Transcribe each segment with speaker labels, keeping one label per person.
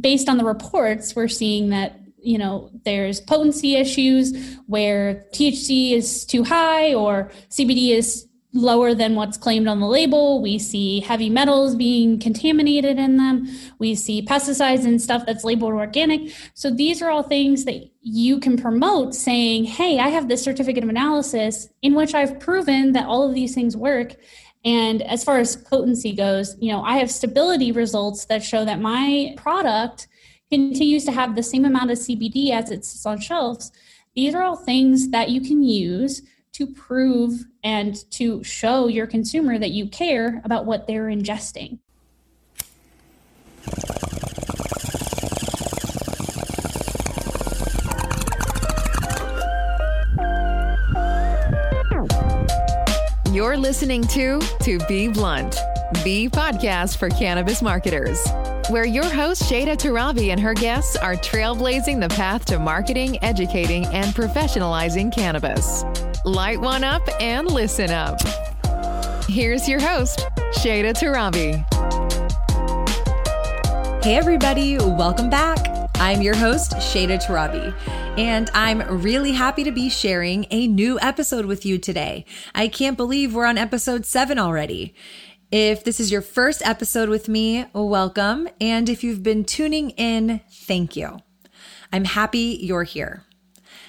Speaker 1: based on the reports, we're seeing that you know there's potency issues where THC is too high or CBD is lower than what's claimed on the label. We see heavy metals being contaminated in them. We see pesticides and stuff that's labeled organic. So these are all things that you can promote saying, hey, I have this certificate of analysis in which I've proven that all of these things work. And as far as potency goes, you know, I have stability results that show that my product continues to have the same amount of CBD as it sits on shelves. These are all things that you can use to prove and to show your consumer that you care about what they're ingesting.
Speaker 2: You're listening to To Be Blunt, the podcast for cannabis marketers, where your host Shayda Torabi and her guests are trailblazing the path to marketing, educating, and professionalizing cannabis. Light one up and listen up. Here's your host, Shayda Torabi.
Speaker 3: Hey, everybody, welcome back. I'm your host, Shayda Torabi, and I'm really happy to be sharing a new episode with you today. I can't believe we're on episode seven already. If this is your first episode with me, welcome. And if you've been tuning in, thank you. I'm happy you're here.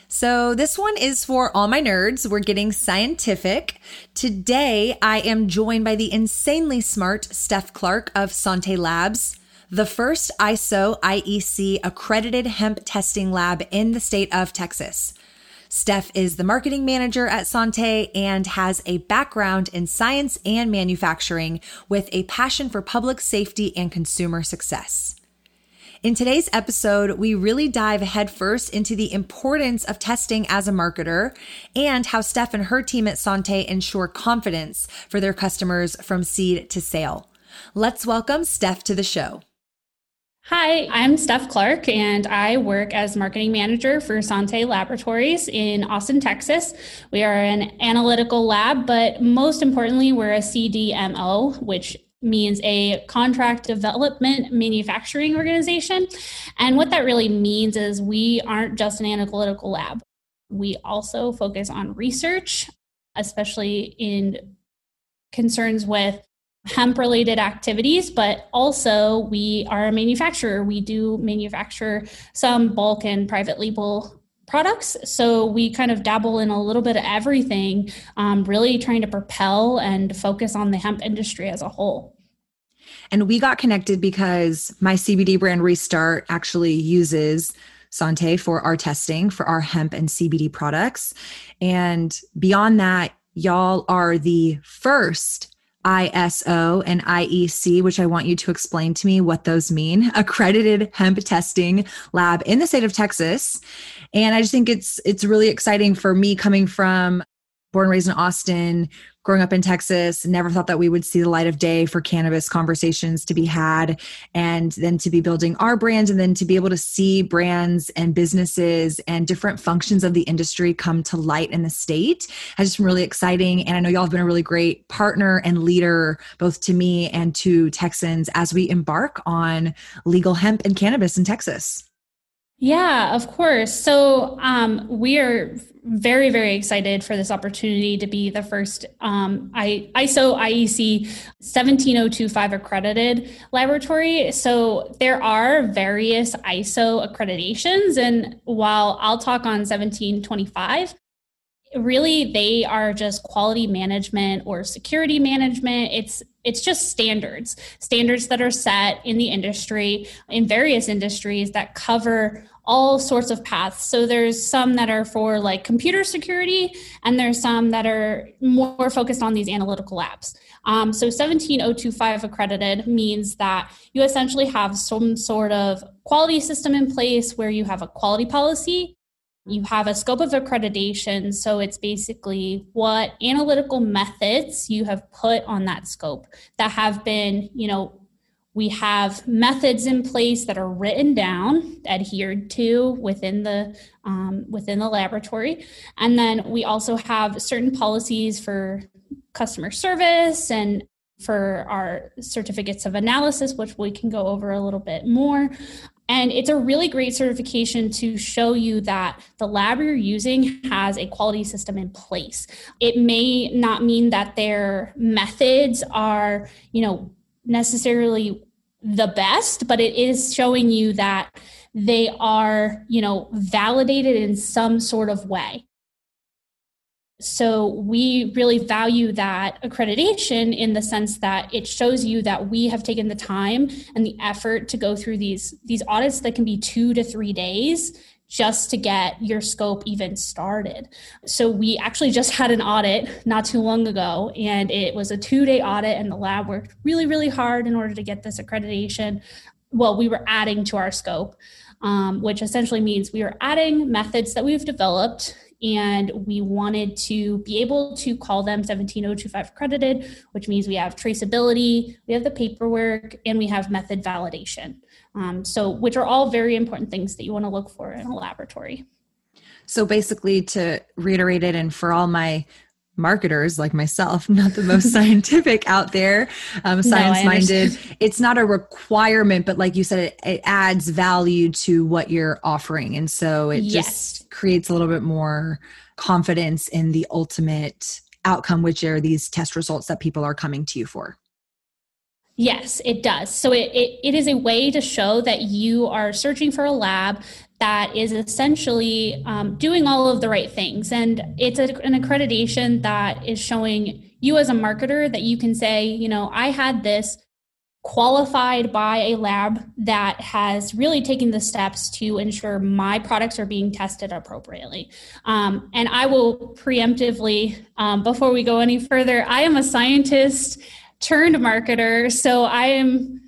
Speaker 3: So, this one is for all my nerds. We're getting scientific. Today, I am joined by the insanely smart Steph Clark of Sante Labs, the first ISO IEC accredited hemp testing lab in the state of Texas. Steph is the marketing manager at Sante and has a background in science and manufacturing with a passion for public safety and consumer success. In today's episode, we really dive headfirst into the importance of testing as a marketer and how Steph and her team at Sante ensure confidence for their customers from seed to sale. Let's welcome Steph to the show.
Speaker 1: Hi, I'm Steph Clark, and I work as marketing manager for Sante Laboratories in Austin, Texas. We are an analytical lab, but most importantly, we're a CDMO, which means a contract development manufacturing organization. And what that really means is we aren't just an analytical lab. We also focus on research, especially in concerns with hemp related activities, but also we are a manufacturer. We do manufacture some bulk and private label products. So we kind of dabble in a little bit of everything, um, really trying to propel and focus on the hemp industry as a whole.
Speaker 3: And we got connected because my CBD brand Restart actually uses Sante for our testing for our hemp and CBD products. And beyond that, y'all are the first ISO and IEC, which I want you to explain to me what those mean. Accredited hemp testing lab in the state of Texas. And I just think it's it's really exciting for me coming from born raised in Austin, growing up in Texas, never thought that we would see the light of day for cannabis conversations to be had and then to be building our brand and then to be able to see brands and businesses and different functions of the industry come to light in the state has just been really exciting. And I know y'all have been a really great partner and leader both to me and to Texans as we embark on legal hemp and cannabis in Texas.
Speaker 1: Yeah, of course. So um, we are very, very excited for this opportunity to be the first um, ISO IEC 17025 accredited laboratory. So there are various ISO accreditations. And while I'll talk on 1725, really they are just quality management or security management it's it's just standards standards that are set in the industry in various industries that cover all sorts of paths. So there's some that are for like computer security and there's some that are more focused on these analytical labs um, so 17025 accredited means that you essentially have some sort of quality system in place where you have a quality policy you have a scope of accreditation. So it's basically what analytical methods you have put on that scope that have been, you know, we have methods in place that are written down, adhered to within the um, within the laboratory, and then we also have certain policies for customer service and for our certificates of analysis, which we can go over a little bit more. And it's a really great certification to show you that the lab you're using has a quality system in place. It may not mean that their methods are, you know, necessarily the best, but it is showing you that they are, you know, validated in some sort of way. So we really value that accreditation in the sense that it shows you that we have taken the time and the effort to go through these these audits that can be 2 to 3 days just to get your scope even started. So we actually just had an audit not too long ago and it was a 2-day audit and the lab worked really really hard in order to get this accreditation. Well, we were adding to our scope. Um, which essentially means we are adding methods that we've developed and we wanted to be able to call them 17025 accredited, which means we have traceability, we have the paperwork, and we have method validation. Um, so, which are all very important things that you want to look for in a laboratory.
Speaker 3: So, basically, to reiterate it, and for all my marketers like myself, not the most scientific out there, um, science minded. No, it's not a requirement, but like you said, it, it, adds value to what you're offering. And so it yes. just creates a little bit more confidence in the ultimate outcome, which are these test results that people are coming to you for.
Speaker 1: Yes, it does. So it, it, it is a way to show that you are searching for a lab that is essentially um, doing all of the right things. And it's a, an accreditation that is showing you as a marketer that you can say, you know, I had this qualified by a lab that has really taken the steps to ensure my products are being tested appropriately. Um, and I will preemptively, um, before we go any further, I am a scientist turned marketer. So I am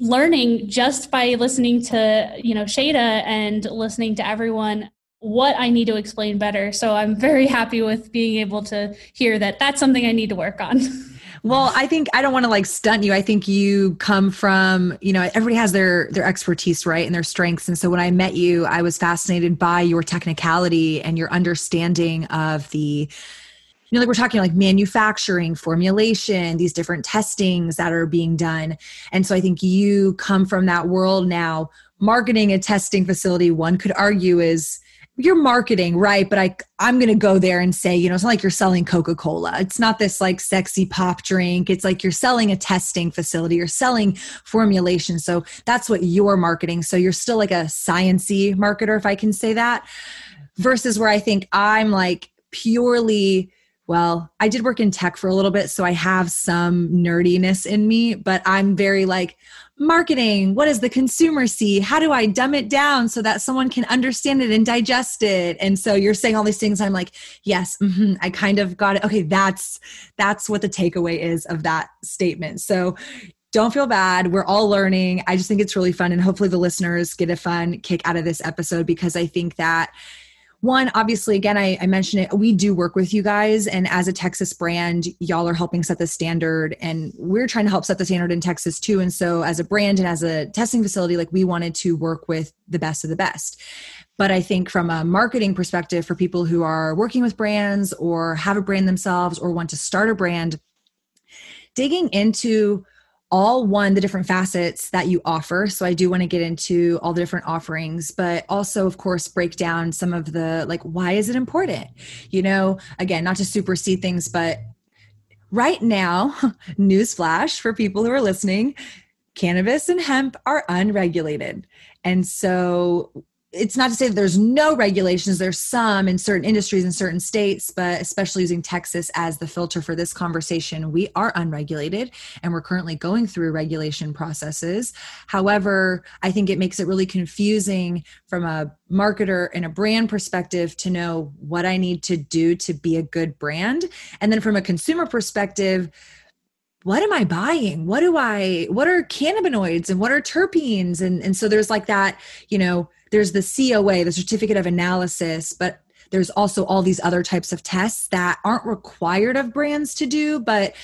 Speaker 1: learning just by listening to you know Shayda and listening to everyone what I need to explain better. So I'm very happy with being able to hear that that's something I need to work on.
Speaker 3: Well, I think I don't want to like stunt you. I think you come from, you know, everybody has their their expertise, right? And their strengths. And so when I met you, I was fascinated by your technicality and your understanding of the you know, like we're talking like manufacturing, formulation, these different testings that are being done. And so I think you come from that world now. Marketing a testing facility, one could argue, is you're marketing, right? But I, I'm going to go there and say, you know, it's not like you're selling Coca Cola. It's not this like sexy pop drink. It's like you're selling a testing facility. You're selling formulation. So that's what you're marketing. So you're still like a sciency marketer, if I can say that, versus where I think I'm like purely well, I did work in tech for a little bit, so I have some nerdiness in me, but I'm very like, marketing, what does the consumer see? How do I dumb it down so that someone can understand it and digest it? And so you're saying all these things. I'm like, yes, mm-hmm, I kind of got it. Okay, that's that's what the takeaway is of that statement. So don't feel bad. We're all learning. I just think it's really fun. And hopefully the listeners get a fun kick out of this episode because I think that one obviously again I, I, mentioned it we do work with you guys and as a texas brand y'all are helping set the standard and we're trying to help set the standard in texas too and so as a brand and as a testing facility like we wanted to work with the best of the best. But i think from a marketing perspective for people who are working with brands or have a brand themselves or want to start a brand digging into all one the different facets that you offer. So i do want to get into all the different offerings but also of course break down some of the like why is it important? You know again not to supersede things but right now newsflash for people who are listening cannabis and hemp are unregulated. And so it's not to say that there's no regulations there's some in certain industries in certain states but especially using texas as the filter for this conversation we are unregulated and we're currently going through regulation processes however i think it makes it really confusing from a marketer and a brand perspective to know what i need to do to be a good brand and then from a consumer perspective what am I buying? What do I, what are cannabinoids and what are terpenes? And, and so there's like that, you know, there's the COA, the certificate of analysis, but there's also all these other types of tests that aren't required of brands to do. But,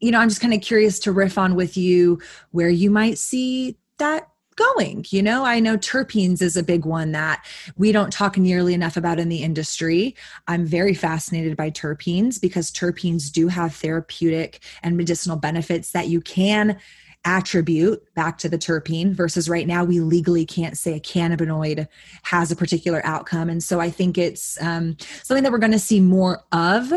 Speaker 3: you know, I'm just kind of curious to riff on with you where you might see that going you know i know terpenes is a big one that we don't talk nearly enough about in the industry i'm very fascinated by terpenes because terpenes do have therapeutic and medicinal benefits that you can attribute back to the terpene versus right now we legally can't say a cannabinoid has a particular outcome. And so i think it's um, something that we're going to see more of.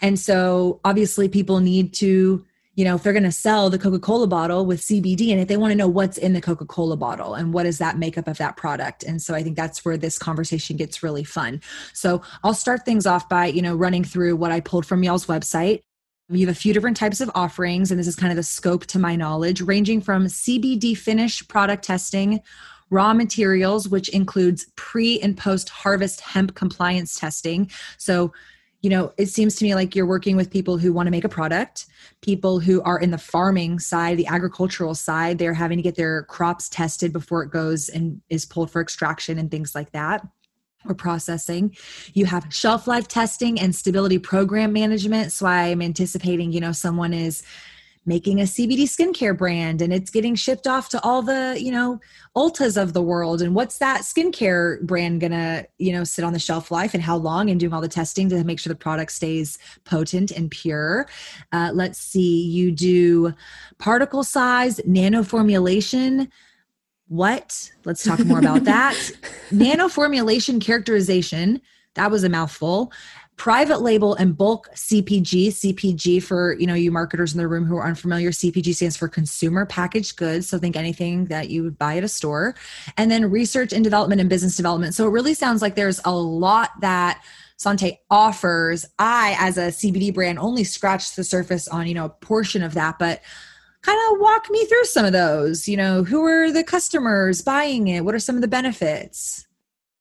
Speaker 3: And so obviously people need to you know if they're going to sell the coca-cola bottle with cbd in it they want to know what's in the coca-cola bottle and what is that makeup of that product. And so i think that's where this conversation gets really fun. So i'll start things off by you know running through what i pulled from y'all's website you have a few different types of offerings, and this is kind of the scope to my knowledge, ranging from CBD finish product testing, raw materials, which includes pre and post harvest hemp compliance testing. So, you know, it seems to me like you're working with people who want to make a product, people who are in the farming side, the agricultural side. They're having to get their crops tested before it goes and is pulled for extraction and things like that or processing. You have shelf life testing and stability program management. So I'm anticipating, you know, someone is making a CBD skincare brand and it's getting shipped off to all the, you know, Ultas of the world. And what's that skincare brand gonna, you know, sit on the shelf life and how long and doing all the testing to make sure the product stays potent and pure. Uh, let's see, you do particle size, nano formulation what? Let's talk more about that. Nano formulation characterization. That was a mouthful. Private label and bulk CPG. CPG for you know you marketers in the room who are unfamiliar. CPG stands for consumer packaged goods. So think anything that you would buy at a store. And then research and development and business development. So it really sounds like there's a lot that Sante offers. I, as a CBD brand, only scratched the surface on you know a portion of that, but kind of walk me through some of those. You know, who are the customers buying it? What are some of the benefits?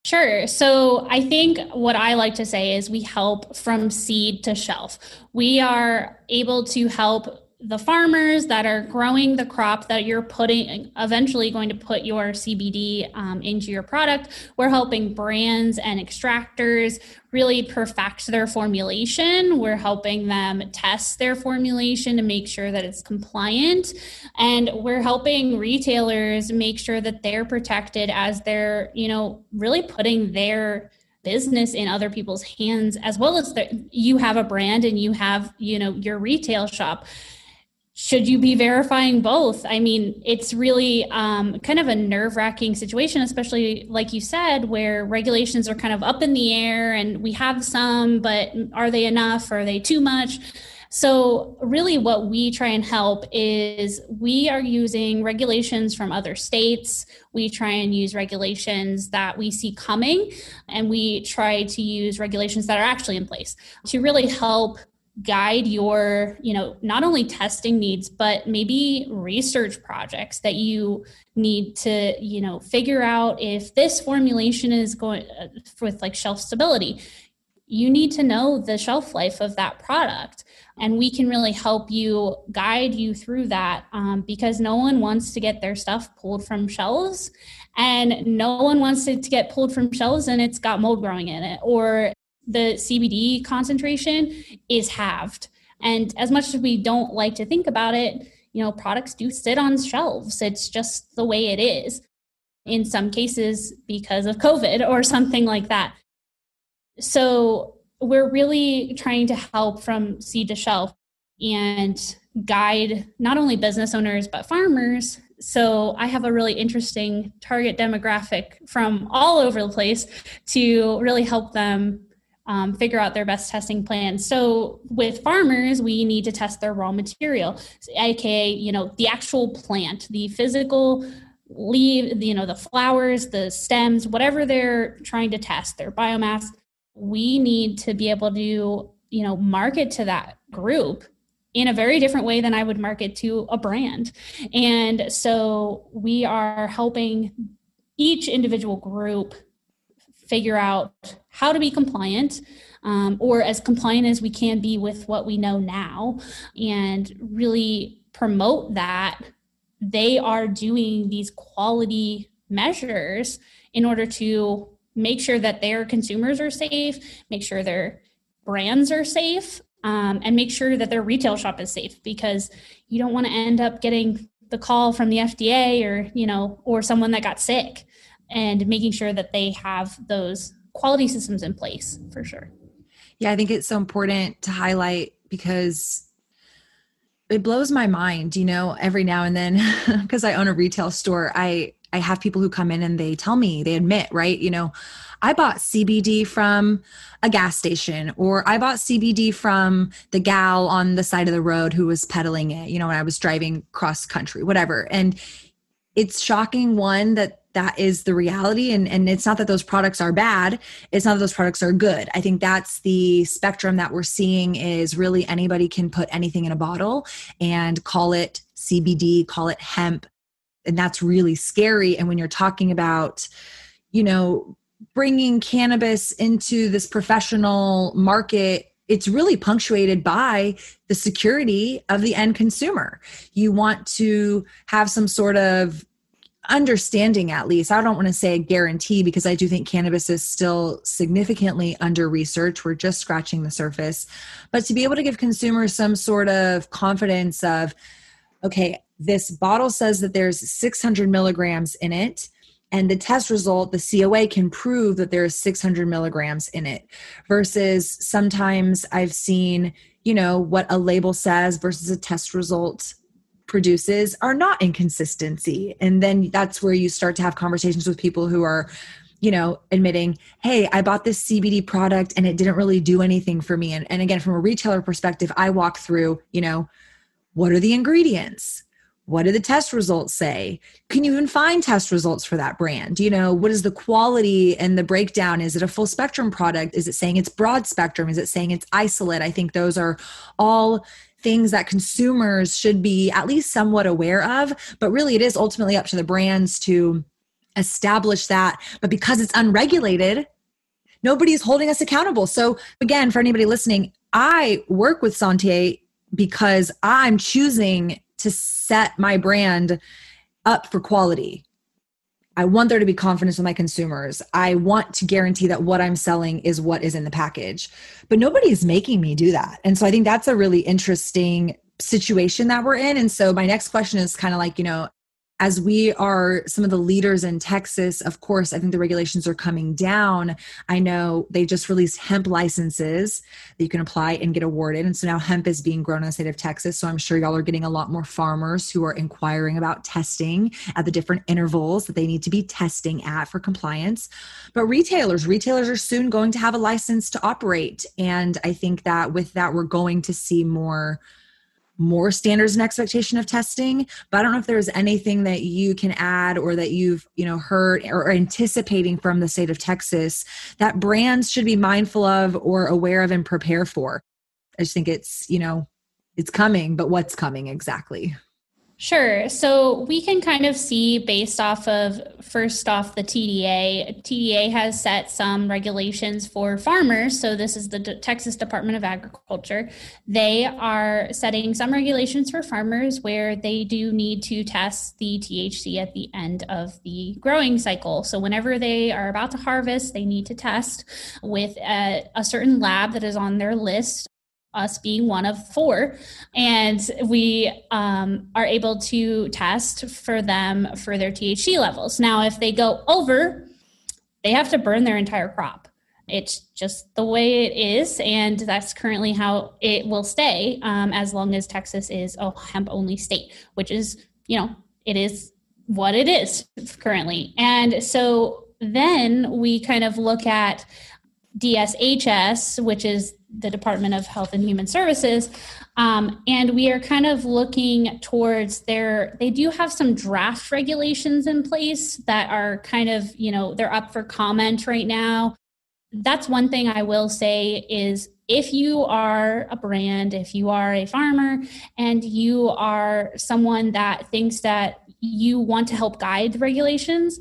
Speaker 1: Sure. So I think what I like to say is we help from seed to shelf. We are able to help the farmers that are growing the crop that you're putting eventually going to put your CBD um, into your product. We're helping brands and extractors really perfect their formulation. We're helping them test their formulation to make sure that it's compliant. And we're helping retailers make sure that they're protected as they're, you know, really putting their business in other people's hands as well as the, you have a brand and you have you know your retail shop should you be verifying both? I mean, it's really um, kind of a nerve wracking situation, especially like you said, where regulations are kind of up in the air and we have some, but are they enough? Are they too much? So, really, what we try and help is we are using regulations from other states. We try and use regulations that we see coming, and we try to use regulations that are actually in place to really help guide your you know not only testing needs but maybe research projects that you need to you know figure out if this formulation is going uh, with like shelf stability. You need to know the shelf life of that product and we can really help you guide you through that um, because no one wants to get their stuff pulled from shelves and no one wants it to get pulled from shelves and it's got mold growing in it or the CBD concentration is halved. And as much as we don't like to think about it, you know, products do sit on shelves. It's just the way it is. In some cases, because of COVID or something like that. So we're really trying to help from seed to shelf and guide not only business owners but farmers so I have a really interesting target demographic from all over the place to really help them um, figure out their best testing plan. So with farmers, we need to test their raw material, aka you know the actual plant, the physical leaf, you know the flowers, the stems, whatever they're trying to test, their biomass. We need to be able to you know market to that group in a very different way than I would market to a brand. And so we are helping each individual group figure out how to be compliant um, or as compliant as we can be with what we know now and really promote that they are doing these quality measures in order to make sure that their consumers are safe, make sure their brands are safe, um, and make sure that their retail shop is safe because you don't want to end up getting the call from the FDA or you know or someone that got sick and making sure that they have those quality systems in place for sure.
Speaker 3: Yeah, I think it's so important to highlight because it blows my mind, you know, every now and then because I own a retail store, I I have people who come in and they tell me, they admit, right? You know, I bought CBD from a gas station or I bought CBD from the gal on the side of the road who was peddling it, you know, when I was driving cross country, whatever. And it's shocking one that that is the reality. And and it's not that those products are bad. It's not that those products are good. I think that's the spectrum that we're seeing is really anybody can put anything in a bottle and call it cbd call it hemp. And that's really scary. And when you're talking about you know bringing cannabis into this professional market it's really punctuated by the security of the end consumer. You want to have some sort of understanding at least i don't want to say a guarantee because i do think cannabis is still significantly under research. We're just scratching the surface. But to be able to give consumers some sort of confidence of okay this bottle says that there's 600 milligrams in it and the test result the coa can prove that there's 600 milligrams in it versus sometimes i've seen you know what a label says versus a test result produces are not inconsistency. And then that's where you start to have conversations with people who are you know admitting hey i bought this cbd product and it didn't really do anything for me. And, and again from a retailer perspective i walk through you know what are the ingredients? What do the test results say? Can you even find test results for that brand? You know what is the quality and the breakdown? Is it a full spectrum product? Is it saying it's broad spectrum? Is it saying it's isolate? I think those are all things that consumers should be at least somewhat aware of. But really, it is ultimately up to the brands to establish that. But because it's unregulated, nobody's holding us accountable. So, again, for anybody listening, I work with Santé because I'm choosing to set my brand up for quality. I want there to be confidence with my consumers. I want to guarantee that what I'm selling is what is in the package. But nobody is making me do that. And so I think that's a really interesting situation that we're in. And so my next question is kind of like, you know, as we are some of the leaders in Texas, of course, I think the regulations are coming down. I know they just released hemp licenses that you can apply and get awarded. And so now hemp is being grown in the state of Texas. So I'm sure y'all are getting a lot more farmers who are inquiring about testing at the different intervals that they need to be testing at for compliance. But retailers, retailers are soon going to have a license to operate. And I think that with that, we're going to see more more standards and expectation of testing but i don't know if there's anything that you can add or that you've you know heard or anticipating from the state of texas that brands should be mindful of or aware of and prepare for. I just think it's you know it's coming but what's coming exactly
Speaker 1: Sure. So we can kind of see based off of first off the TDA. TDA has set some regulations for farmers. So this is the D- Texas Department of Agriculture. They are setting some regulations for farmers where they do need to test the THC at the end of the growing cycle. So whenever they are about to harvest, they need to test with a, a certain lab that is on their list us being one of four. And we um, are able to test for them for their THC levels. Now, if they go over, they have to burn their entire crop. It's just the way it is, and that's currently how it will stay um, as long as Texas is a hemp only state, which is, you know, it is what it is currently. And so then we kind of look at DSHS, which is the Department of Health and Human Services. Um, and we are kind of looking towards their, they do have some draft regulations in place that are kind of, you know, they're up for comment right now. That's one thing I will say is if you are a brand, if you are a farmer, and you are someone that thinks that you want to help guide the regulations,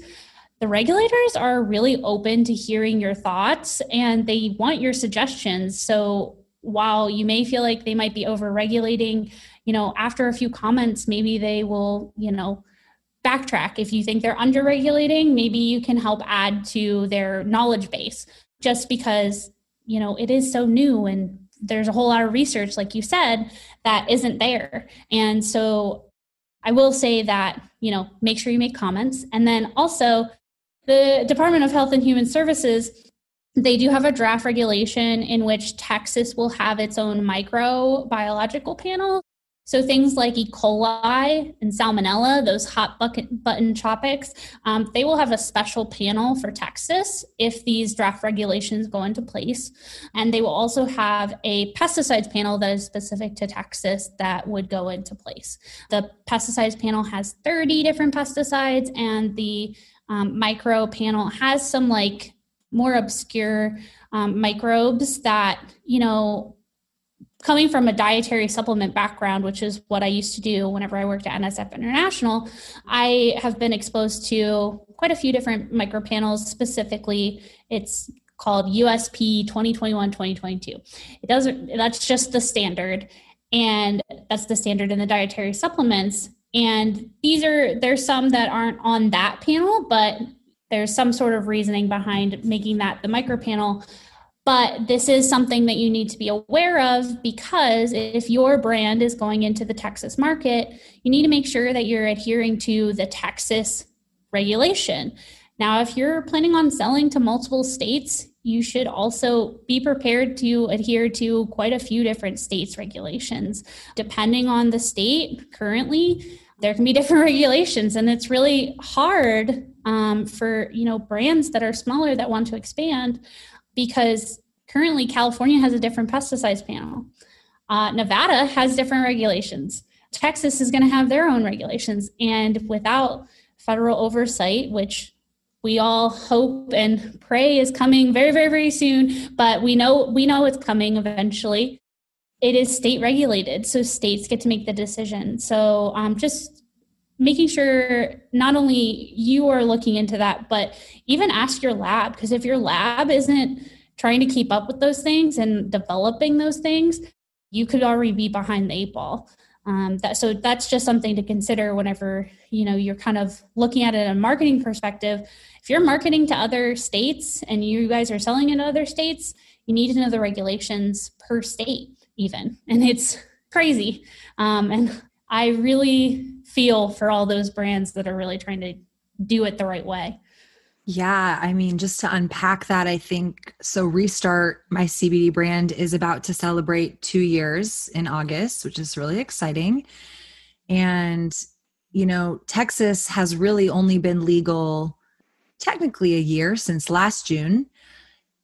Speaker 1: the regulators are really open to hearing your thoughts and they want your suggestions. So while you may feel like they might be over regulating, you know, after a few comments, maybe they will, you know, backtrack. If you think they're under regulating, maybe you can help add to their knowledge base just because, you know, it is so new and there's a whole lot of research, like you said, that isn't there. And so I will say that, you know, make sure you make comments. And then also, the Department of Health and Human Services they do have a draft regulation in which Texas will have its own microbiological panel. So things like E. coli and Salmonella, those hot button topics, um, they will have a special panel for Texas if these draft regulations go into place. And they will also have a pesticides panel that is specific to Texas that would go into place. The pesticides panel has 30 different pesticides, and the um, micro panel has some like more obscure um, microbes that, you know, coming from a dietary supplement background, which is what I used to do whenever I worked at NSF International, I have been exposed to quite a few different micro panels Specifically, it's called USP 2021-2022. It doesn't that's just the standard and that's the standard in the dietary supplements and these are there's some that aren't on that panel but there's some sort of reasoning behind making that the micro panel but this is something that you need to be aware of because if your brand is going into the Texas market, you need to make sure that you're adhering to the Texas regulation. Now, if you're planning on selling to multiple states, you should also be prepared to adhere to quite a few different states' regulations. Depending on the state, currently, there can be different regulations, and it's really hard um, for you know brands that are smaller that want to expand because currently California has a different pesticide panel. Uh, Nevada has different regulations. Texas is going to have their own regulations. And without federal oversight, which we all hope and pray is coming very, very, very soon, but we know we know it's coming eventually. It is state regulated, so states get to make the decision. So um, just making sure not only you are looking into that, but even ask your lab because if your lab isn't trying to keep up with those things and developing those things, you could already be behind the eight ball. Um, that, so that's just something to consider whenever you know you're kind of looking at it in a marketing perspective. If you're marketing to other states and you guys are selling in other states, you need to know the regulations per state, even, and it's crazy. Um, and I really feel for all those brands that are really trying to do it the right way.
Speaker 3: Yeah, I mean, just to unpack that, I think so. Restart, my CBD brand, is about to celebrate two years in August, which is really exciting. And, you know, Texas has really only been legal technically a year since last June.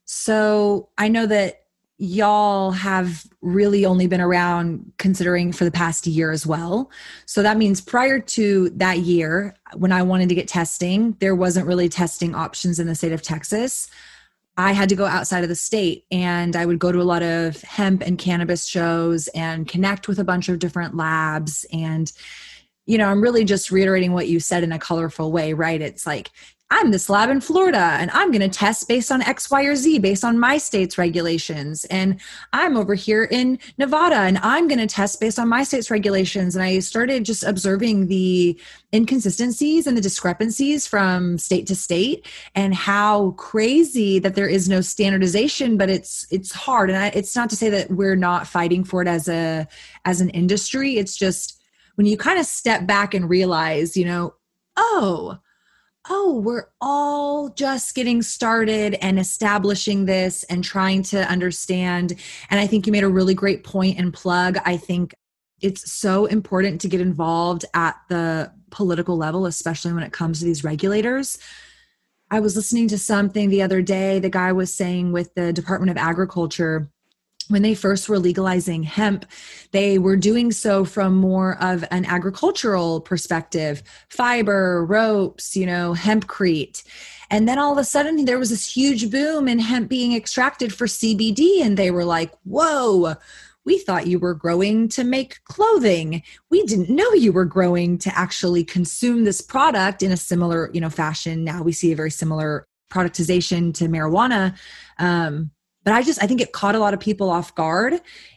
Speaker 3: So I know that y'all have really only been around considering for the past year as well. So that means prior to that year, when I wanted to get testing, there wasn't really testing options in the state of Texas. I had to go outside of the state and I would go to a lot of hemp and cannabis shows and connect with a bunch of different labs. And, you know, I'm really just reiterating what you said in a colorful way, right? It's like I'm this lab in Florida and I'm going to test based on X, Y, or Z based on my state's regulations. And I'm over here in Nevada and I'm going to test based on my state's regulations. And I started just observing the inconsistencies and the discrepancies from state to state and how crazy that there is no standardization, but it's, it's hard. And I, it's not to say that we're not fighting for it as a, as an industry. It's just when you kind of step back and realize, you know, oh, oh, we're all just getting started and establishing this and trying to understand. And I think you made a really great point and plug. I think it's so important to get involved at the political level, especially when it comes to these regulators. I was listening to something the other day. The guy was saying with the Department of Agriculture, when they first were legalizing hemp, they were doing so from more of an agricultural perspective fiber, ropes, you know, hempcrete. And then all of a sudden, there was this huge boom in hemp being extracted for CBD. And they were like, whoa, we thought you were growing to make clothing. We didn't know you were growing to actually consume this product in a similar, you know, fashion. Now we see a very similar productization to marijuana. Um, but i just i think it caught a lot of people off guard.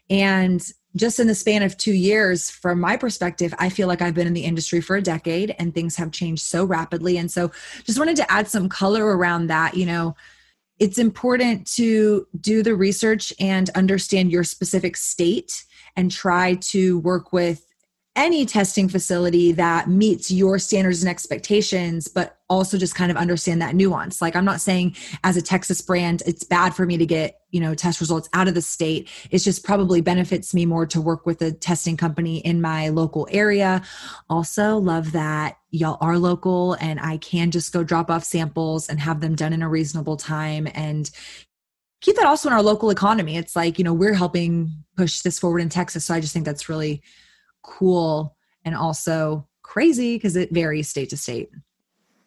Speaker 3: And just in the span of two years from my perspective i feel like i've been in the industry for a decade and things have changed so rapidly. And so just wanted to add some color around that you know. It's important to do the research and understand your specific state and try to work with any testing facility that meets your standards and expectations, but also just kind of understand that nuance. Like I'm not saying as a Texas brand, it's bad for me to get, you know, test results out of the state. It's just probably benefits me more to work with a testing company in my local area. Also love that y'all are local and I can just go drop off samples and have them done in a reasonable time and keep that also in our local economy. It's like, you know, we're helping push this forward in Texas. So I just think that's really cool and also crazy because it varies state to state.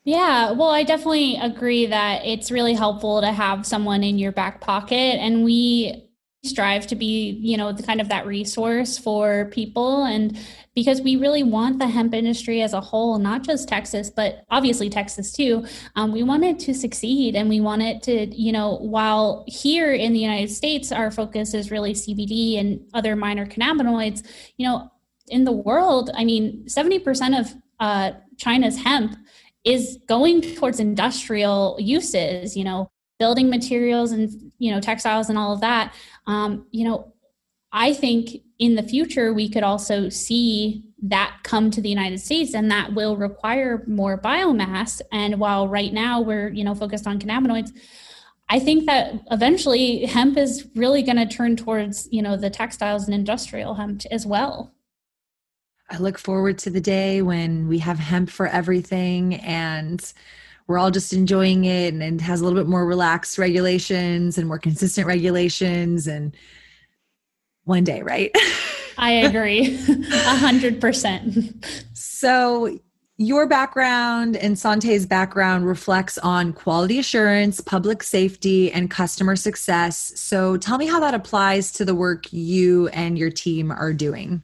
Speaker 1: Yeah, well, I definitely agree that it's really helpful to have someone in your back pocket. And we strive to be, you know, the kind of that resource for people. And because we really want the hemp industry as a whole, not just Texas, but obviously Texas too. Um, we want it to succeed and we want it to, you know, while here in the United States, our focus is really CBD and other minor cannabinoids, you know, in the world, I mean, 70% of uh, China's hemp is going towards industrial uses, you know, building materials and, you know, textiles and all of that. Um, you know, I think in the future, we could also see that come to the United States and that will require more biomass. And while right now we're, you know, focused on cannabinoids, I think that eventually hemp is really going to turn towards, you know, the textiles and industrial hemp as well.
Speaker 3: I look forward to the day when we have hemp for everything and we're all just enjoying it and it has a little bit more relaxed regulations and more consistent regulations and one day, right?
Speaker 1: I agree. A hundred percent.
Speaker 3: So your background and Sante's background reflects on quality assurance, public safety, and customer success. So tell me how that applies to the work you and your team are doing.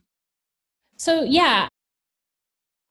Speaker 1: So, yeah,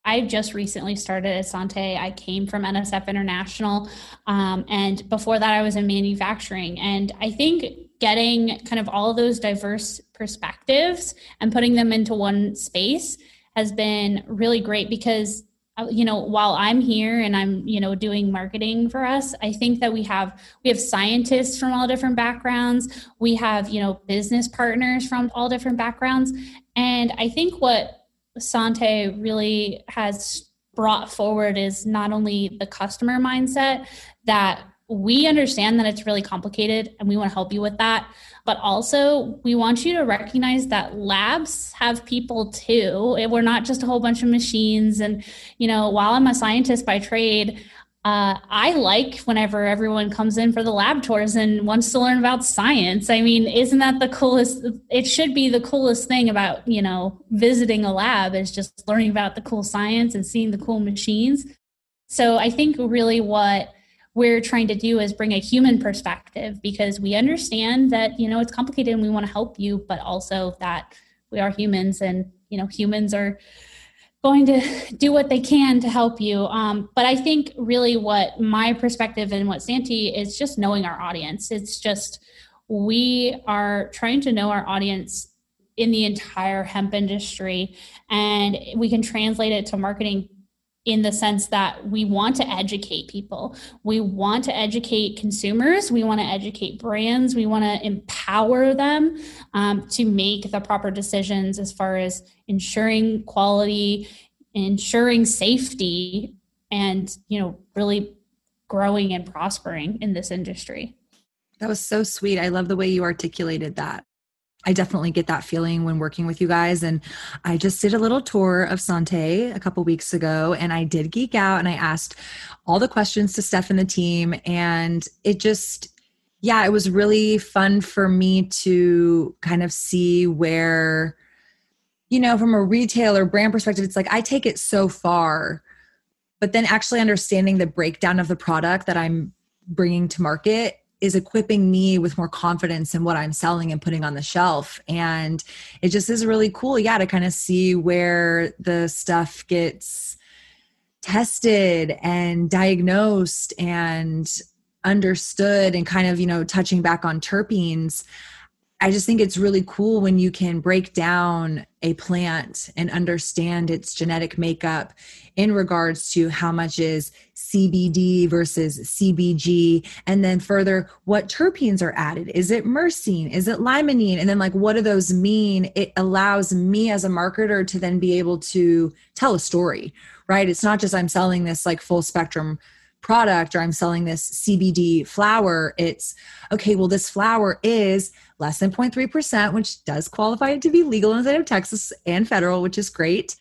Speaker 1: I just recently started at Sante. I came from NSF International. Um, and before that, I was in manufacturing. And I think getting kind of all of those diverse perspectives and putting them into one space has been really great because uh, you know while i'm here and i'm you know doing marketing for us i think that we have we have scientists from all different backgrounds we have you know business partners from all different backgrounds and i think what Sante really has brought forward is not only the customer mindset that we understand that it's really complicated and we want to help you with that but also we want you to recognize that labs have people too. We're not just a whole bunch of machines and you know while i'm a scientist by trade uh, I like whenever everyone comes in for the lab tours and wants to learn about science. I mean, isn't that the coolest? It should be the coolest thing about, you know, visiting a lab is just learning about the cool science and seeing the cool machines. So I think really what we're trying to do is bring a human perspective because we understand that, you know, it's complicated and we want to help you, but also that we are humans and, you know, humans are going to do what they can to help you. Um, but I think really what my perspective and what Sante is just knowing our audience. It's just we are trying to know our audience in the entire hemp industry and we can translate it to marketing in the sense that we want to educate people. We want to educate consumers. We want to educate brands. We want to empower them um, to make the proper decisions as far as ensuring quality, ensuring safety, and you know, really growing and prospering in this industry.
Speaker 3: That was so sweet. I love the way you articulated that. I definitely get that feeling when working with you guys. And I just did a little tour of Sante a couple weeks ago and I did geek out and I asked all the questions to Steph and the team. And it just, yeah, it was really fun for me to kind of see where, you know, from a retailer brand perspective, it's like I take it so far, but then actually understanding the breakdown of the product that I'm bringing to market is equipping me with more confidence in what I'm selling and putting on the shelf. And it just is really cool, yeah, to kind of see where the stuff gets tested and diagnosed and understood and kind of, you know, touching back on terpenes. I just think it's really cool when you can break down a plant and understand its genetic makeup in regards to how much is CBD versus CBG, and then further, what terpenes are added. Is it myrcene? Is it limonene? And then, like, what do those mean? It allows me as a marketer to then be able to tell a story, right? It's not just I'm selling this like full spectrum product or I'm selling this CBD flower. It's okay, well, this flower is less than 0.3%, which does qualify it to be legal in the state of Texas and federal, which is great.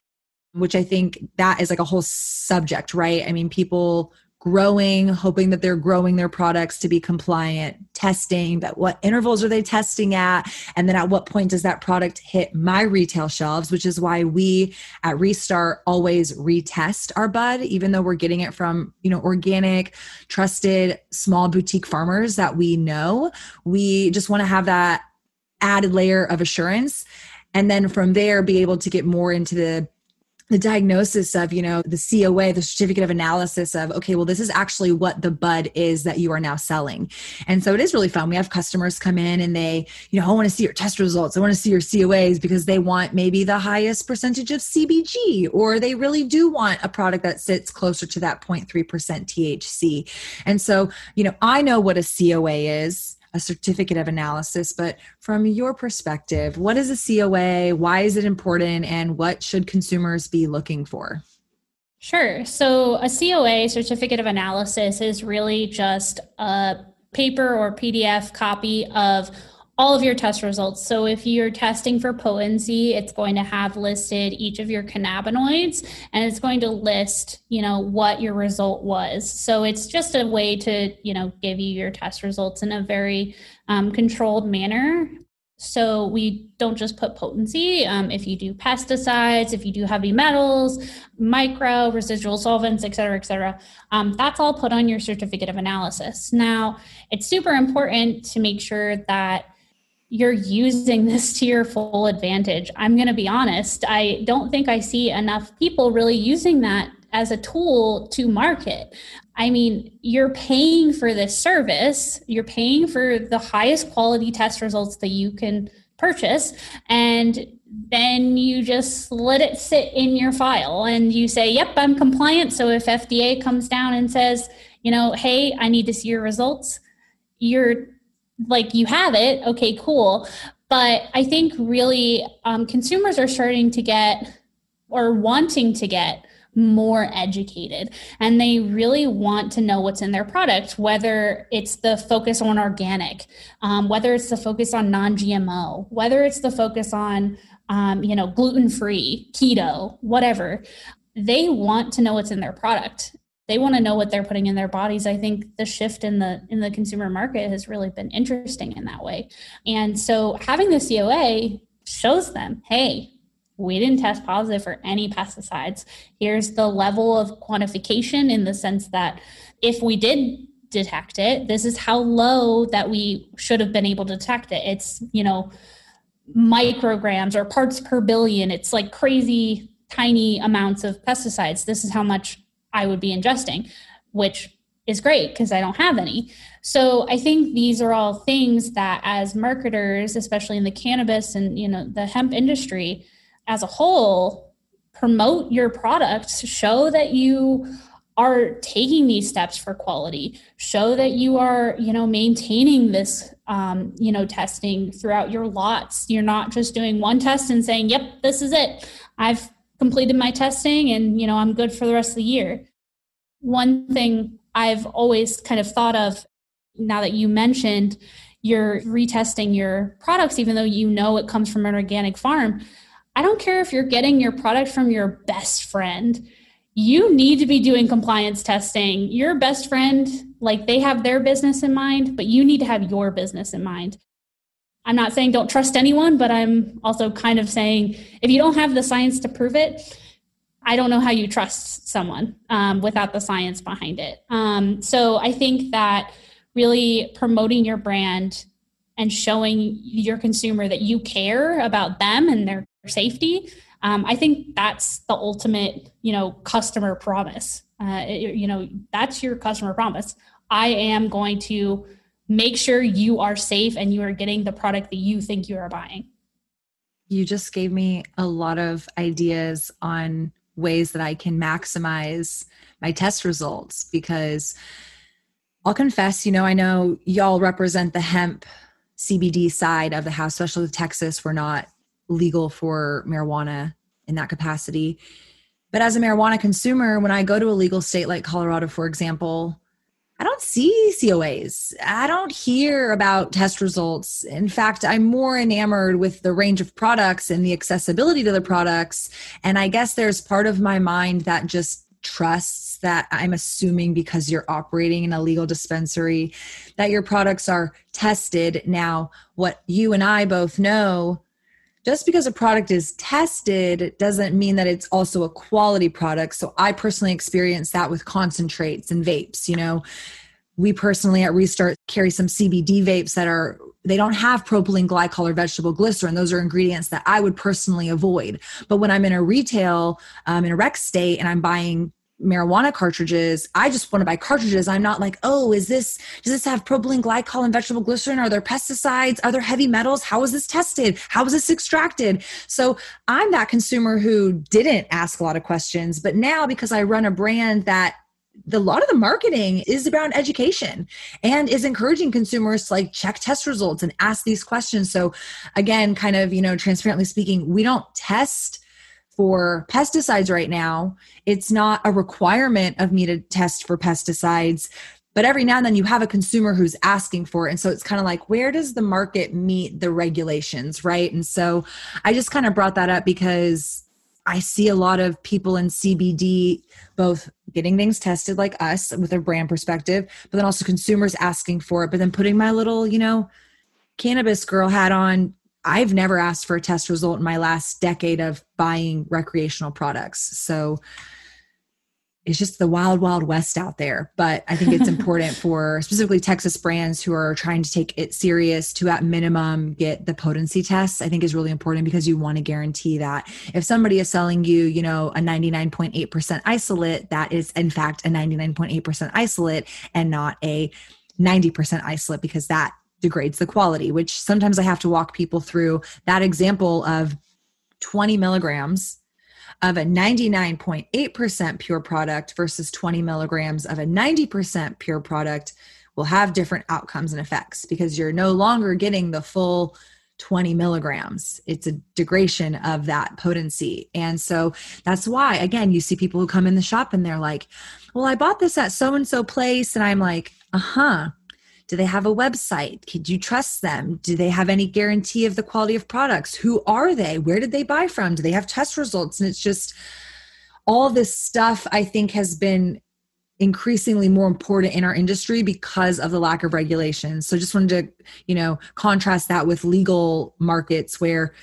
Speaker 3: Which I think that is like a whole subject, right? I mean, people growing, hoping that they're growing their products to be compliant, testing, but what intervals are they testing at? And then at what point does that product hit my retail shelves, which is why we at Restart always retest our bud, even though we're getting it from, you know, organic, trusted small boutique farmers that we know. We just want to have that added layer of assurance. And then from there, be able to get more into the the diagnosis of you know the coa the certificate of analysis of okay well this is actually what the bud is that you are now selling. And so it is really fun. We have customers come in and they you know oh, i want to see your test results. I want to see your coas because they want maybe the highest percentage of cbg or they really do want a product that sits closer to that 0.3% thc and so you know i know what a coa is a certificate of analysis. But from your perspective, what is a COA? Why is it important? And what should consumers be looking for?
Speaker 1: Sure. So a COA, certificate of analysis, is really just a paper or PDF copy of all of your test results. So if you're testing for potency, it's going to have listed each of your cannabinoids and it's going to list, you know, what your result was. So it's just a way to, you know, give you your test results in a very um, controlled manner. So we don't just put potency. Um, if you do pesticides, if you do heavy metals, micro, residual solvents, et cetera, et cetera, um, that's all put on your certificate of analysis. Now, it's super important to make sure that you're using this to your full advantage. I'm going to be honest, I don't think I see enough people really using that as a tool to market. I mean, you're paying for this service, you're paying for the highest quality test results that you can purchase, and then you just let it sit in your file and you say, Yep, I'm compliant. So if FDA comes down and says, you know, hey, I need to see your results, you're like you have it okay cool. But i think really um, consumers are starting to get or wanting to get more educated and they really want to know what's in their product whether it's the focus on organic um, whether it's the focus on non-gmo whether it's the focus on um, you know gluten-free keto whatever. They want to know what's in their product they want to know what they're putting in their bodies. I think the shift in the in the consumer market has really been interesting in that way. And so having the coa shows them hey we didn't test positive for any pesticides. Here's the level of quantification in the sense that if we did detect it this is how low that we should have been able to detect it. It's you know micrograms or parts per billion. It's like crazy tiny amounts of pesticides. This is how much I would be ingesting, which is great because I don't have any. So I think these are all things that as marketers, especially in the cannabis and you know the hemp industry as a whole, promote your products, show that you are taking these steps for quality show that you are you know maintaining this um, you know testing throughout your lots you're not just doing one test and saying yep this is it i've completed my testing and you know i'm good for the rest of the year. One thing i've always kind of thought of now that you mentioned you're retesting your products even though you know it comes from an organic farm i don't care if you're getting your product from your best friend. You need to be doing compliance testing. Your best friend like they have their business in mind but you need to have your business in mind I'm not saying don't trust anyone, but I'm also kind of saying if you don't have the science to prove it, I don't know how you trust someone um, without the science behind it. Um, so I think that really promoting your brand and showing your consumer that you care about them and their safety, um, I think that's the ultimate, you know, customer promise. Uh, it, you know, that's your customer promise. I am going to make sure you are safe and you are getting the product that you think you are buying.
Speaker 3: You just gave me a lot of ideas on ways that I can maximize my test results because I'll confess, you know, I know y'all represent the hemp CBD side of the house, especially with Texas. We're not legal for marijuana in that capacity. But as a marijuana consumer, when I go to a legal state like Colorado, for example, I don't see COAs. I don't hear about test results. In fact, I'm more enamored with the range of products and the accessibility to the products. And I guess there's part of my mind that just trusts that I'm assuming because you're operating in a legal dispensary that your products are tested. Now, what you and I both know just because a product is tested doesn't mean that it's also a quality product. So I personally experienced that with concentrates and vapes. You know, we personally at Restart carry some CBD vapes that are they don't have propylene glycol or vegetable glycerin. Those are ingredients that I would personally avoid. But when I'm in a retail, um, in a rec state, and I'm buying marijuana cartridges. I just want to buy cartridges. I'm not like oh is this does this have propylene glycol and vegetable glycerin? Are there pesticides? Are there heavy metals? How is this tested? How is this extracted? So i'm that consumer who didn't ask a lot of questions but now because i run a brand that the lot of the marketing is around education and is encouraging consumers to like check test results and ask these questions. So again kind of you know transparently speaking we don't test for pesticides right now. It's not a requirement of me to test for pesticides, but every now and then you have a consumer who's asking for it. And so it's kind of like, where does the market meet the regulations, right? And so I just kind of brought that up because I see a lot of people in CBD both getting things tested like us with a brand perspective, but then also consumers asking for it, but then putting my little, you know, cannabis girl hat on I've never asked for a test result in my last decade of buying recreational products. So it's just the wild, wild west out there. But I think it's important for specifically Texas brands who are trying to take it serious to, at minimum, get the potency tests. I think is really important because you want to guarantee that if somebody is selling you, you know, a 99.8% isolate, that is in fact a 99.8% isolate and not a 90% isolate because that degrades the quality, which sometimes I have to walk people through that example of 20 milligrams of a 99.8% pure product versus 20 milligrams of a 90% pure product will have different outcomes and effects because you're no longer getting the full 20 milligrams. It's a degradation of that potency. And so that's why, again, you see people who come in the shop and they're like, well, I bought this at so and so place. And I'm like, uh huh. Do they have a website? Could you trust them? Do they have any guarantee of the quality of products? Who are they? Where did they buy from? Do they have test results? And it's just all this stuff I think has been increasingly more important in our industry because of the lack of regulation. So just wanted to, you know, contrast that with legal markets where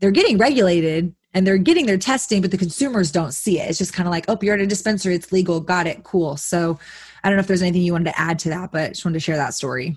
Speaker 3: they're getting regulated and they're getting their testing, but the consumers don't see it. It's just kind of like, oh, you're at a dispensary, it's legal, got it, cool. So I don't know if there's anything you wanted to add to that, but just wanted to share that story.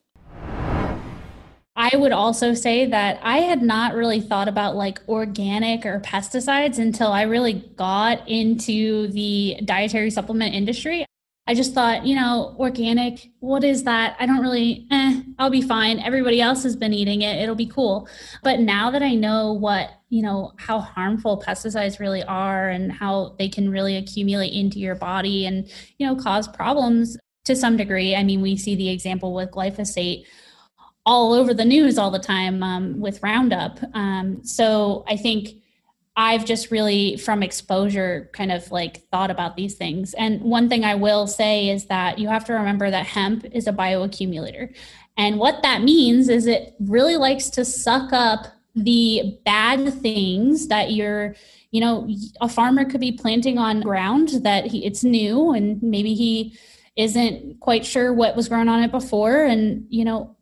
Speaker 1: I would also say that I had not really thought about like organic or pesticides until I really got into the dietary supplement industry. I just thought, you know, organic, what is that? I don't really, eh, I'll be fine. Everybody else has been eating it. It'll be cool. But now that I know what, you know, how harmful pesticides really are and how they can really accumulate into your body and, you know, cause problems to some degree. I mean, we see the example with glyphosate all over the news all the time um, with Roundup. Um, so I think I've just really, from exposure, kind of like thought about these things. And one thing I will say is that you have to remember that hemp is a bioaccumulator. And what that means is it really likes to suck up the bad things that you're you know a farmer could be planting on ground that he, it's new and maybe he isn't quite sure what was grown on it before and you know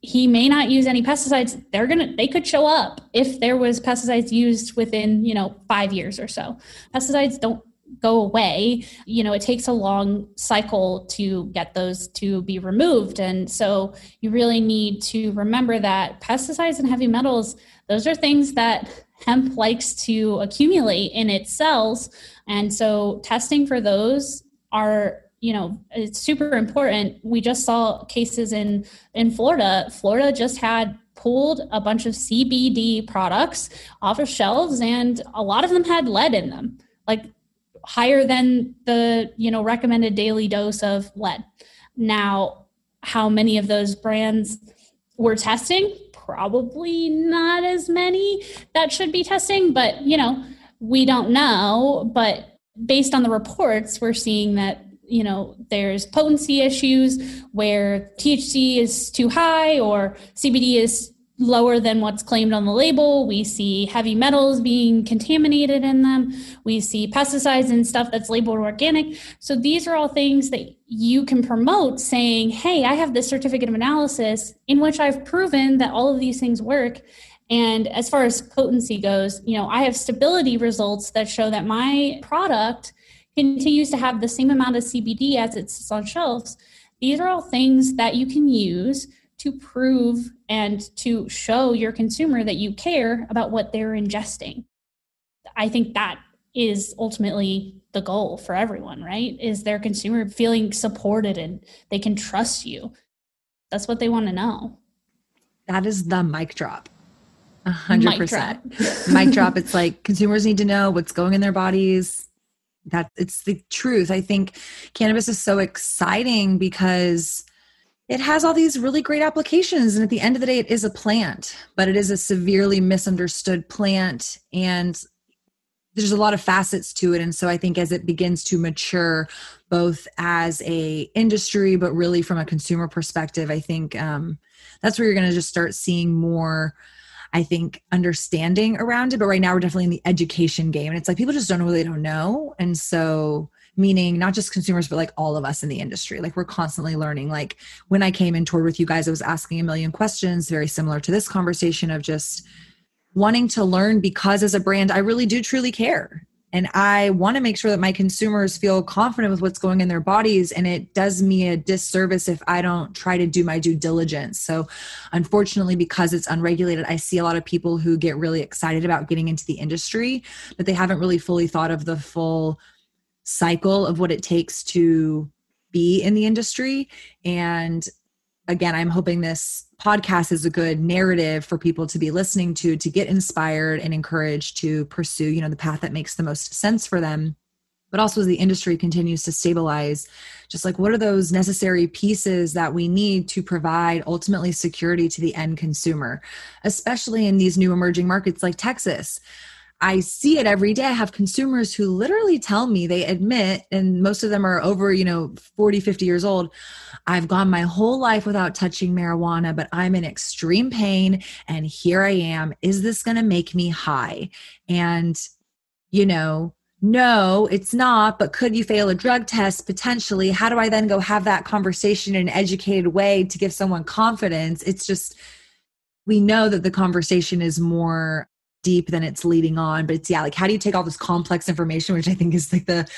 Speaker 1: he may not use any pesticides they're gonna they could show up if there was pesticides used within you know five years or so. Pesticides don't go away. You know it takes a long cycle to get those to be removed. And so you really need to remember that pesticides and heavy metals those are things that hemp likes to accumulate in its cells. And so testing for those are you know it's super important. We just saw cases in in florida. Florida just had pulled a bunch of cbd products off of shelves and a lot of them had lead in them like higher than the you know recommended daily dose of lead. Now how many of those brands were testing? Probably not as many that should be testing but you know we don't know. But based on the reports we're seeing that you know there's potency issues where THC is too high or CBD is lower than what's claimed on the label. We see heavy metals being contaminated in them. We see pesticides and stuff that's labeled organic. So these are all things that you can promote saying, "Hey, I have this certificate of analysis in which I've proven that all of these things work." And as far as potency goes, you know, I have stability results that show that my product continues to have the same amount of CBD as it sits on shelves. These are all things that you can use to prove and to show your consumer that you care about what they're ingesting. I think that is ultimately the goal for everyone, right? Is their consumer feeling supported and they can trust you. That's what they want to know.
Speaker 3: That is the mic drop. A hundred percent. Mic drop. It's like consumers need to know what's going in their bodies that it's the truth. I think cannabis is so exciting because it has all these really great applications and at the end of the day it is a plant but it is a severely misunderstood plant and there's a lot of facets to it. And so i think as it begins to mature both as a industry but really from a consumer perspective i think um, that's where you're going to just start seeing more I think, understanding around it. But right now, we're definitely in the education game. And it's like people just don't know what they don't know. And so, meaning not just consumers, but like all of us in the industry. Like we're constantly learning. Like when I came and toured with you guys, I was asking a million questions, very similar to this conversation of just wanting to learn because as a brand, I really do truly care and i want to make sure that my consumers feel confident with what's going in their bodies and it does me a disservice if i don't try to do my due diligence. So unfortunately because it's unregulated i see a lot of people who get really excited about getting into the industry but they haven't really fully thought of the full cycle of what it takes to be in the industry. And again, I'm hoping this podcast is a good narrative for people to be listening to, to get inspired and encouraged to pursue, you know, the path that makes the most sense for them. But also as the industry continues to stabilize, just like what are those necessary pieces that we need to provide ultimately security to the end consumer, especially in these new emerging markets like Texas. I see it every day. I have consumers who literally tell me, they admit, and most of them are over, you know, 40, 50 years old. I've gone my whole life without touching marijuana, but I'm in extreme pain. And here I am. Is this going to make me high? And, you know, no, it's not, but could you fail a drug test potentially? How do I then go have that conversation in an educated way to give someone confidence? It's just, we know that the conversation is more deep than it's leading on but it's yeah like how do you take all this complex information which i think is like the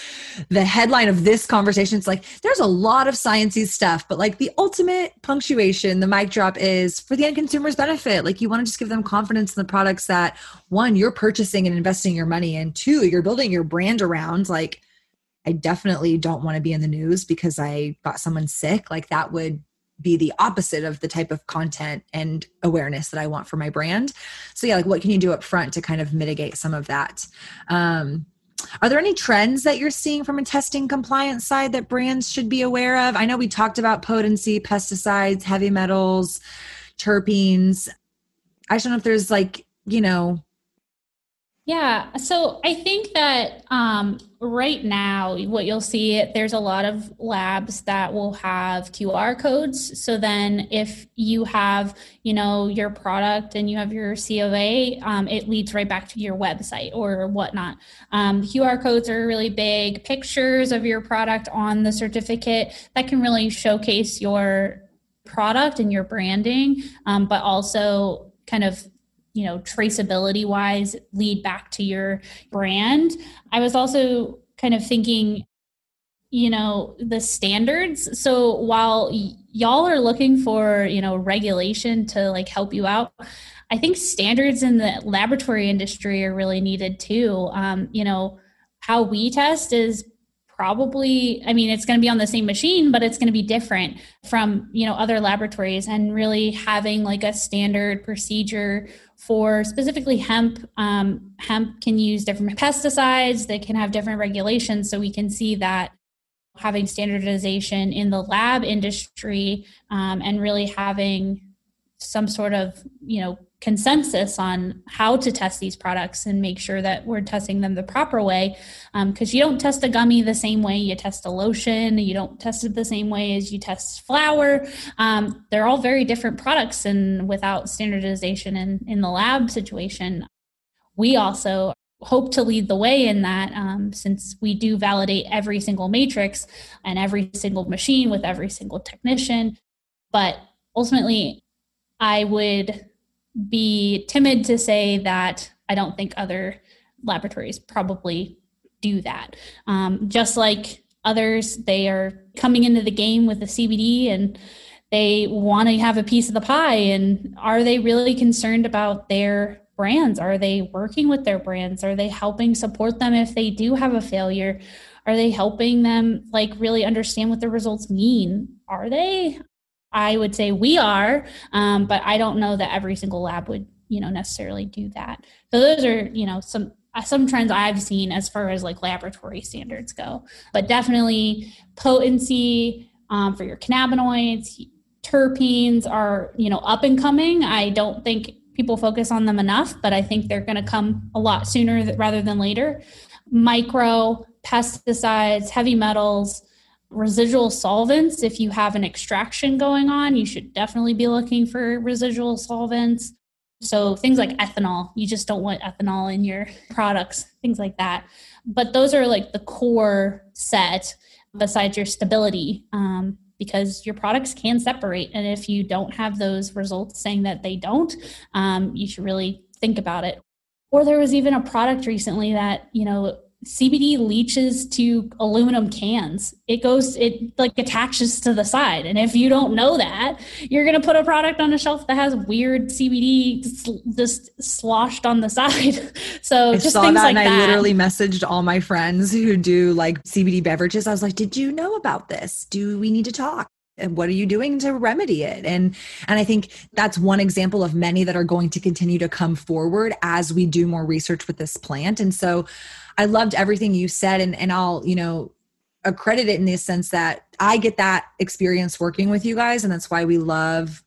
Speaker 3: the headline of this conversation? It's like there's a lot of sciencey stuff but like the ultimate punctuation the mic drop is for the end consumer's benefit. Like you want to just give them confidence in the products that one you're purchasing and investing your money in two you're building your brand around. Like i definitely don't want to be in the news because i got someone sick. Like that would be the opposite of the type of content and awareness that I want for my brand. So yeah, like what can you do up front to kind of mitigate some of that? Um, are there any trends that you're seeing from a testing compliance side that brands should be aware of? I know we talked about potency, pesticides, heavy metals, terpenes. I don't know if there's like, you know,
Speaker 1: Yeah. So I think that um, right now, what you'll see, there's a lot of labs that will have QR codes. So then if you have, you know, your product and you have your COA, um, it leads right back to your website or whatnot. Um, QR codes are really big. Pictures of your product on the certificate that can really showcase your product and your branding, um, but also kind of you know traceability wise lead back to your brand. I was also kind of thinking you know the standards. So while y- y'all are looking for you know regulation to like help you out i think standards in the laboratory industry are really needed too. Um, you know how we test is probably i mean it's going to be on the same machine but it's going to be different from you know other laboratories and really having like a standard procedure for specifically hemp um, hemp can use different pesticides. They can have different regulations so we can see that having standardization in the lab industry um, and really having some sort of you know consensus on how to test these products and make sure that we're testing them the proper way. Because um, you don't test a gummy the same way you test a lotion. You don't test it the same way as you test flour. Um, they're all very different products and without standardization in, in the lab situation. We also hope to lead the way in that um, since we do validate every single matrix and every single machine with every single technician. But ultimately i would be timid to say that I don't think other laboratories probably do that. Um, just like others, they are coming into the game with the CBD and they want to have a piece of the pie. And are they really concerned about their brands? Are they working with their brands? Are they helping support them if they do have a failure? Are they helping them like really understand what the results mean? Are they? I would say we are, um, but I don't know that every single lab would, you know, necessarily do that. So those are, you know, some uh, some trends I've seen as far as like laboratory standards go. But definitely potency um, for your cannabinoids, terpenes are, you know, up and coming. I don't think people focus on them enough, but I think they're going to come a lot sooner rather than later. Micro pesticides, heavy metals residual solvents. If you have an extraction going on you should definitely be looking for residual solvents. So things like ethanol you just don't want ethanol in your products things like that. But those are like the core set besides your stability um, because your products can separate. And if you don't have those results saying that they don't um, you should really think about it. Or there was even a product recently that you know CBD leaches to aluminum cans. It goes, it like attaches to the side. And if you don't know that, you're going to put a product on a shelf that has weird CBD just sloshed on the side. so
Speaker 3: I
Speaker 1: just
Speaker 3: saw
Speaker 1: things
Speaker 3: that
Speaker 1: like
Speaker 3: and
Speaker 1: that.
Speaker 3: I literally messaged all my friends who do like CBD beverages. I was like, did you know about this? Do we need to talk? And what are you doing to remedy it? And and i think that's one example of many that are going to continue to come forward as we do more research with this plant. And so I loved everything you said, and and I'll you know accredit it in the sense that I get that experience working with you guys, and that's why we love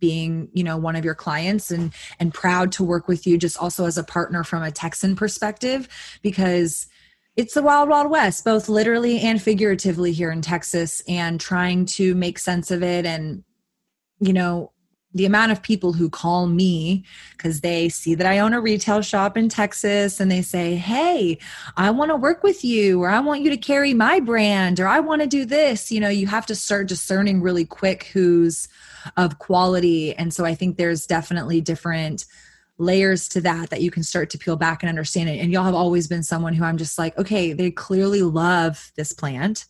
Speaker 3: being you know one of your clients and and proud to work with you just also as a partner from a texan perspective because it's the wild wild west both literally and figuratively here in texas and trying to make sense of it and you know the amount of people who call me because they see that I own a retail shop in Texas and they say, Hey, I want to work with you, or I want you to carry my brand, or I want to do this. You know, you have to start discerning really quick who's of quality. And so I think there's definitely different layers to that that you can start to peel back and understand it. And y'all have always been someone who I'm just like, okay, they clearly love this plant.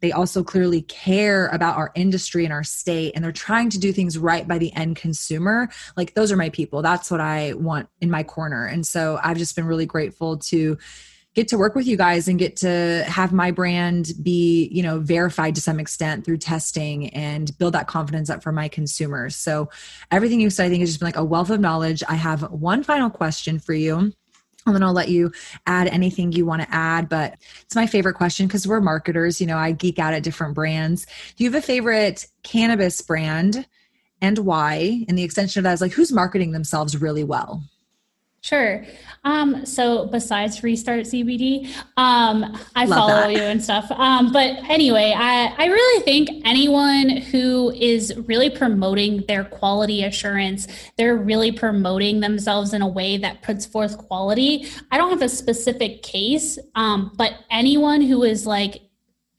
Speaker 3: They also clearly care about our industry and our state, and they're trying to do things right by the end consumer. Like, those are my people. That's what I want in my corner. And so I've just been really grateful to get to work with you guys and get to have my brand be you know verified to some extent through testing and build that confidence up for my consumers so everything you said i think has just been like a wealth of knowledge i have one final question for you and then I'll let you add anything you want to add. But it's my favorite question because we're marketers. You know, I geek out at different brands. Do you have a favorite cannabis brand and why? And the extension of that is like, who's marketing themselves really well?
Speaker 1: Sure. Um, so besides Restart CBD, um, I Love follow that. you and stuff. Um, but anyway, I, I really think anyone who is really promoting their quality assurance, they're really promoting themselves in a way that puts forth quality. I don't have a specific case, um, but anyone who is like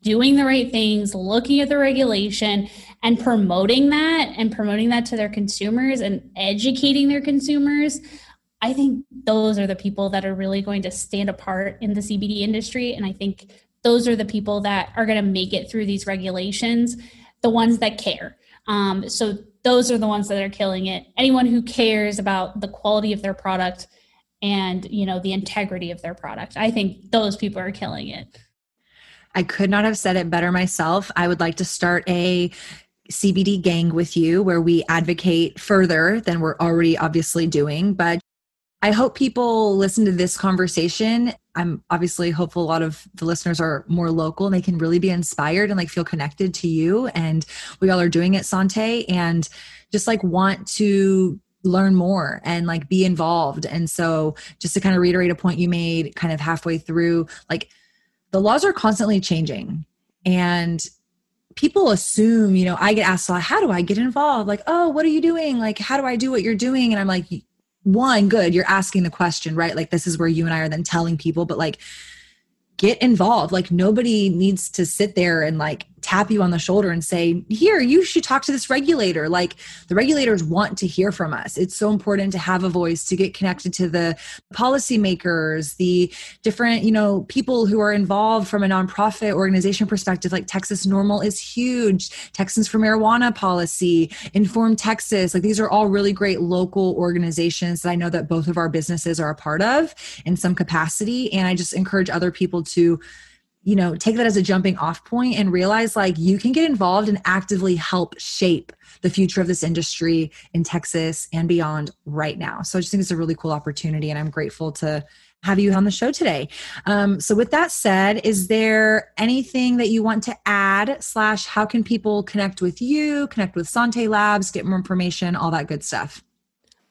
Speaker 1: doing the right things, looking at the regulation and promoting that and promoting that to their consumers and educating their consumers I think those are the people that are really going to stand apart in the CBD industry. And I think those are the people that are going to make it through these regulations, the ones that care. Um, so those are the ones that are killing it. Anyone who cares about the quality of their product and you know the integrity of their product, I think those people are killing it.
Speaker 3: I could not have said it better myself. I would like to start a CBD gang with you where we advocate further than we're already obviously doing, but I hope people listen to this conversation. I'm obviously hopeful a lot of the listeners are more local and they can really be inspired and like feel connected to you. And we all are doing it, Sante, and just like want to learn more and like be involved. And so, just to kind of reiterate a point you made kind of halfway through, like the laws are constantly changing. And people assume, you know, I get asked a lot, how do I get involved? Like, oh, what are you doing? Like, how do I do what you're doing? And I'm like, one good you're asking the question right? Like this is where you and i are then telling people but like get involved. Like nobody needs to sit there and like tap you on the shoulder and say, Here, you should talk to this regulator. Like the regulators want to hear from us. It's so important to have a voice, to get connected to the policymakers, the different, you know, people who are involved from a nonprofit organization perspective. Like Texas NORML is huge, Texans for Marijuana Policy, Inform Texas. Like these are all really great local organizations that I know that both of our businesses are a part of in some capacity. And I just encourage other people to you know take that as a jumping off point and realize like you can get involved and actively help shape the future of this industry in texas and beyond right now so i just think it's a really cool opportunity and i'm grateful to have you on the show today um, so with that said is there anything that you want to add slash how can people connect with you connect with sante labs get more information all that good stuff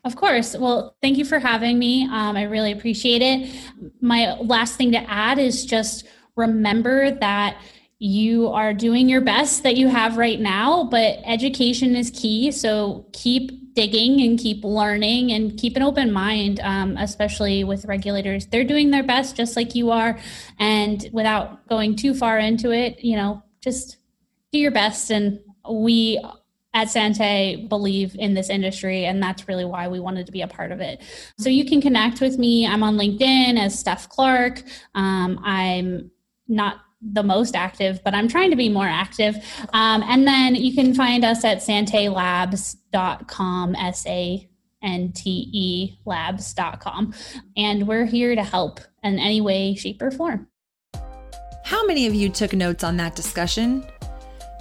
Speaker 1: of course. Well, thank you for having me. Um, I really appreciate it. My last thing to add is just remember that you are doing your best that you have right now, but education is key. So keep digging and keep learning and keep an open mind, um, especially with regulators. They're doing their best just like you are. And without going too far into it, you know, just do your best. And we at Sante believe in this industry, and that's really why we wanted to be a part of it. So you can connect with me. I'm on LinkedIn as Steph Clark. Um, I'm not the most active, but I'm trying to be more active. Um, and then you can find us at santelabs.com, S A N T E labs.com. And we're here to help in any way, shape, or form.
Speaker 3: How many of you took notes on that discussion?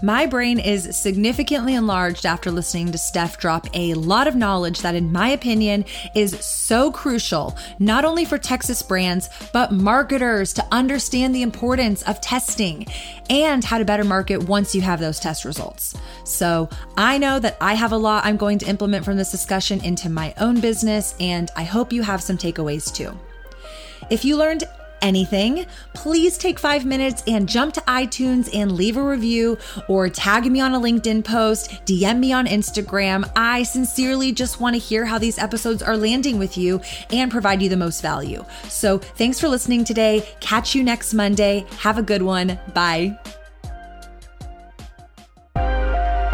Speaker 3: My brain is significantly enlarged after listening to Steph drop a lot of knowledge that, in my opinion, is so crucial, not only for Texas brands, but marketers to understand the importance of testing and how to better market once you have those test results. So I know that I have a lot I'm going to implement from this discussion into my own business, and I hope you have some takeaways too. If you learned anything, please take five minutes and jump to iTunes and leave a review or tag me on a LinkedIn post, DM me on Instagram. I sincerely just want to hear how these episodes are landing with you and provide you the most value. So thanks for listening today. Catch you next Monday. Have a good one. Bye.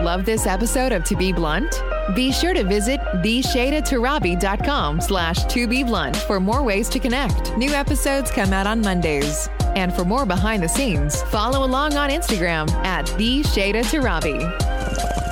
Speaker 2: Love this episode of To Be Blunt? Be sure to visit shaydatorabi.com slash to be blunt for more ways to connect. New episodes come out on Mondays. And for more behind the scenes, follow along on Instagram at the Torabi.